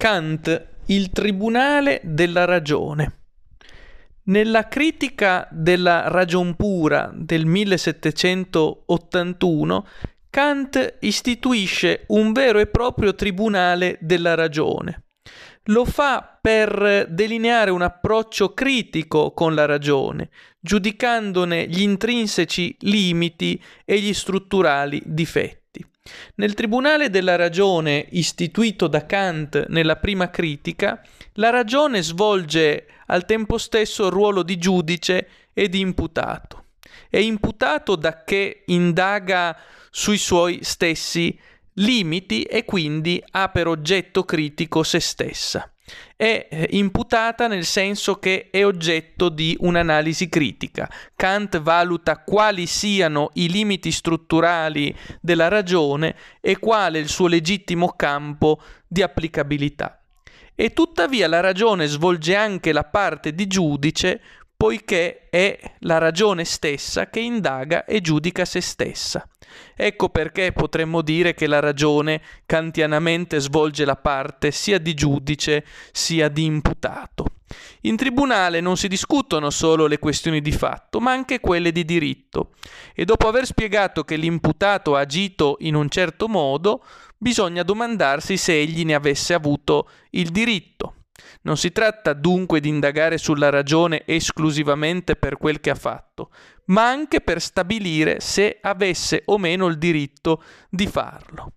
Kant, il tribunale della ragione. Nella critica della ragion pura del 1781, Kant istituisce un vero e proprio tribunale della ragione. Lo fa per delineare un approccio critico con la ragione, giudicandone gli intrinseci limiti e gli strutturali difetti. Nel Tribunale della ragione istituito da Kant nella prima critica, la ragione svolge al tempo stesso il ruolo di giudice e di imputato. È imputato da che indaga sui suoi stessi limiti e quindi ha per oggetto critico se stessa è eh, imputata nel senso che è oggetto di un'analisi critica. Kant valuta quali siano i limiti strutturali della ragione e quale il suo legittimo campo di applicabilità. E tuttavia la ragione svolge anche la parte di giudice poiché è la ragione stessa che indaga e giudica se stessa. Ecco perché potremmo dire che la ragione kantianamente svolge la parte sia di giudice sia di imputato. In tribunale non si discutono solo le questioni di fatto, ma anche quelle di diritto, e dopo aver spiegato che l'imputato ha agito in un certo modo, bisogna domandarsi se egli ne avesse avuto il diritto. Non si tratta dunque di indagare sulla ragione esclusivamente per quel che ha fatto, ma anche per stabilire se avesse o meno il diritto di farlo.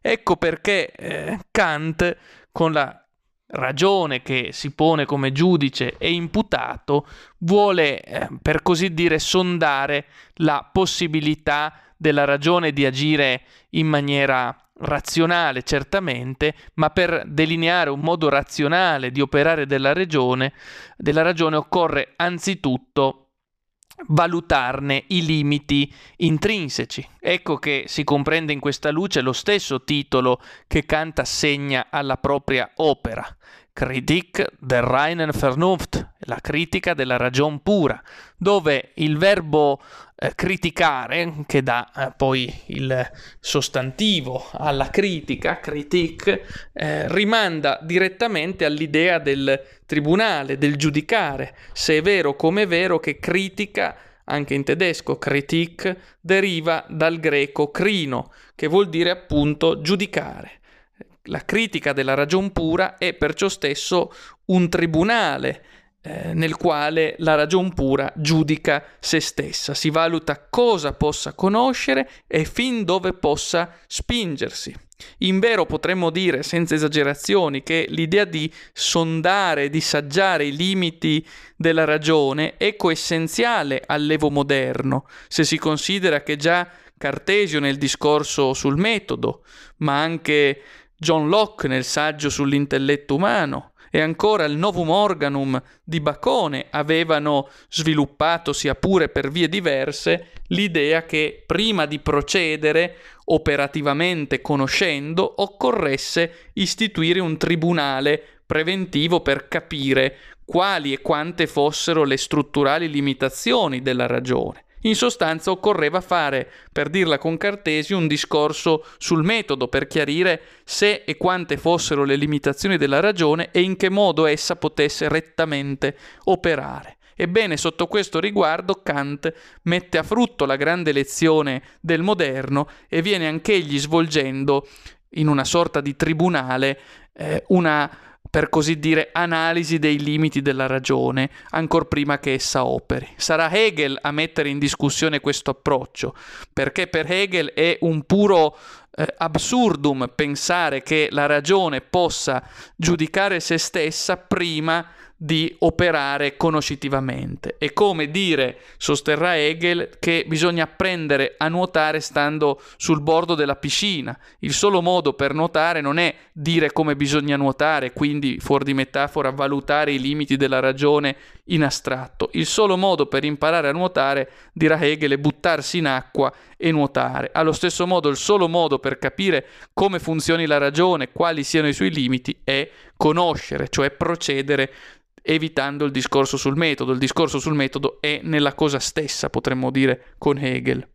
Ecco perché eh, Kant, con la ragione che si pone come giudice e imputato, vuole, eh, per così dire, sondare la possibilità della ragione di agire in maniera razionale certamente, ma per delineare un modo razionale di operare della ragione, della ragione occorre anzitutto valutarne i limiti intrinseci. Ecco che si comprende in questa luce lo stesso titolo che Kant assegna alla propria opera, Kritik der reinen Vernunft, la critica della ragion pura, dove il verbo eh, criticare, che dà eh, poi il sostantivo alla critica, critique, eh, rimanda direttamente all'idea del tribunale, del giudicare, se è vero come è vero che critica anche in tedesco critique deriva dal greco crino, che vuol dire appunto giudicare. La critica della ragion pura è perciò stesso un tribunale eh, nel quale la ragion pura giudica se stessa, si valuta cosa possa conoscere e fin dove possa spingersi. In vero potremmo dire, senza esagerazioni, che l'idea di sondare, di saggiare i limiti della ragione è coessenziale all'evo moderno, se si considera che già Cartesio nel discorso sul metodo, ma anche John Locke nel saggio sull'intelletto umano e ancora il Novum Organum di Bacone avevano sviluppato, sia pure per vie diverse, l'idea che prima di procedere operativamente conoscendo occorresse istituire un tribunale preventivo per capire quali e quante fossero le strutturali limitazioni della ragione in sostanza occorreva fare, per dirla con Cartesio, un discorso sul metodo per chiarire se e quante fossero le limitazioni della ragione e in che modo essa potesse rettamente operare. Ebbene, sotto questo riguardo Kant mette a frutto la grande lezione del moderno e viene anch'egli svolgendo in una sorta di tribunale eh, una per così dire, analisi dei limiti della ragione, ancor prima che essa operi. Sarà Hegel a mettere in discussione questo approccio, perché per Hegel è un puro eh, absurdum pensare che la ragione possa giudicare se stessa prima di operare conoscitivamente. È come dire, sosterrà Hegel, che bisogna apprendere a nuotare stando sul bordo della piscina. Il solo modo per nuotare non è dire come bisogna nuotare, quindi fuori di metafora valutare i limiti della ragione in astratto. Il solo modo per imparare a nuotare, dirà Hegel, è buttarsi in acqua e nuotare. Allo stesso modo, il solo modo per capire come funzioni la ragione, quali siano i suoi limiti, è conoscere, cioè procedere evitando il discorso sul metodo. Il discorso sul metodo è nella cosa stessa, potremmo dire, con Hegel.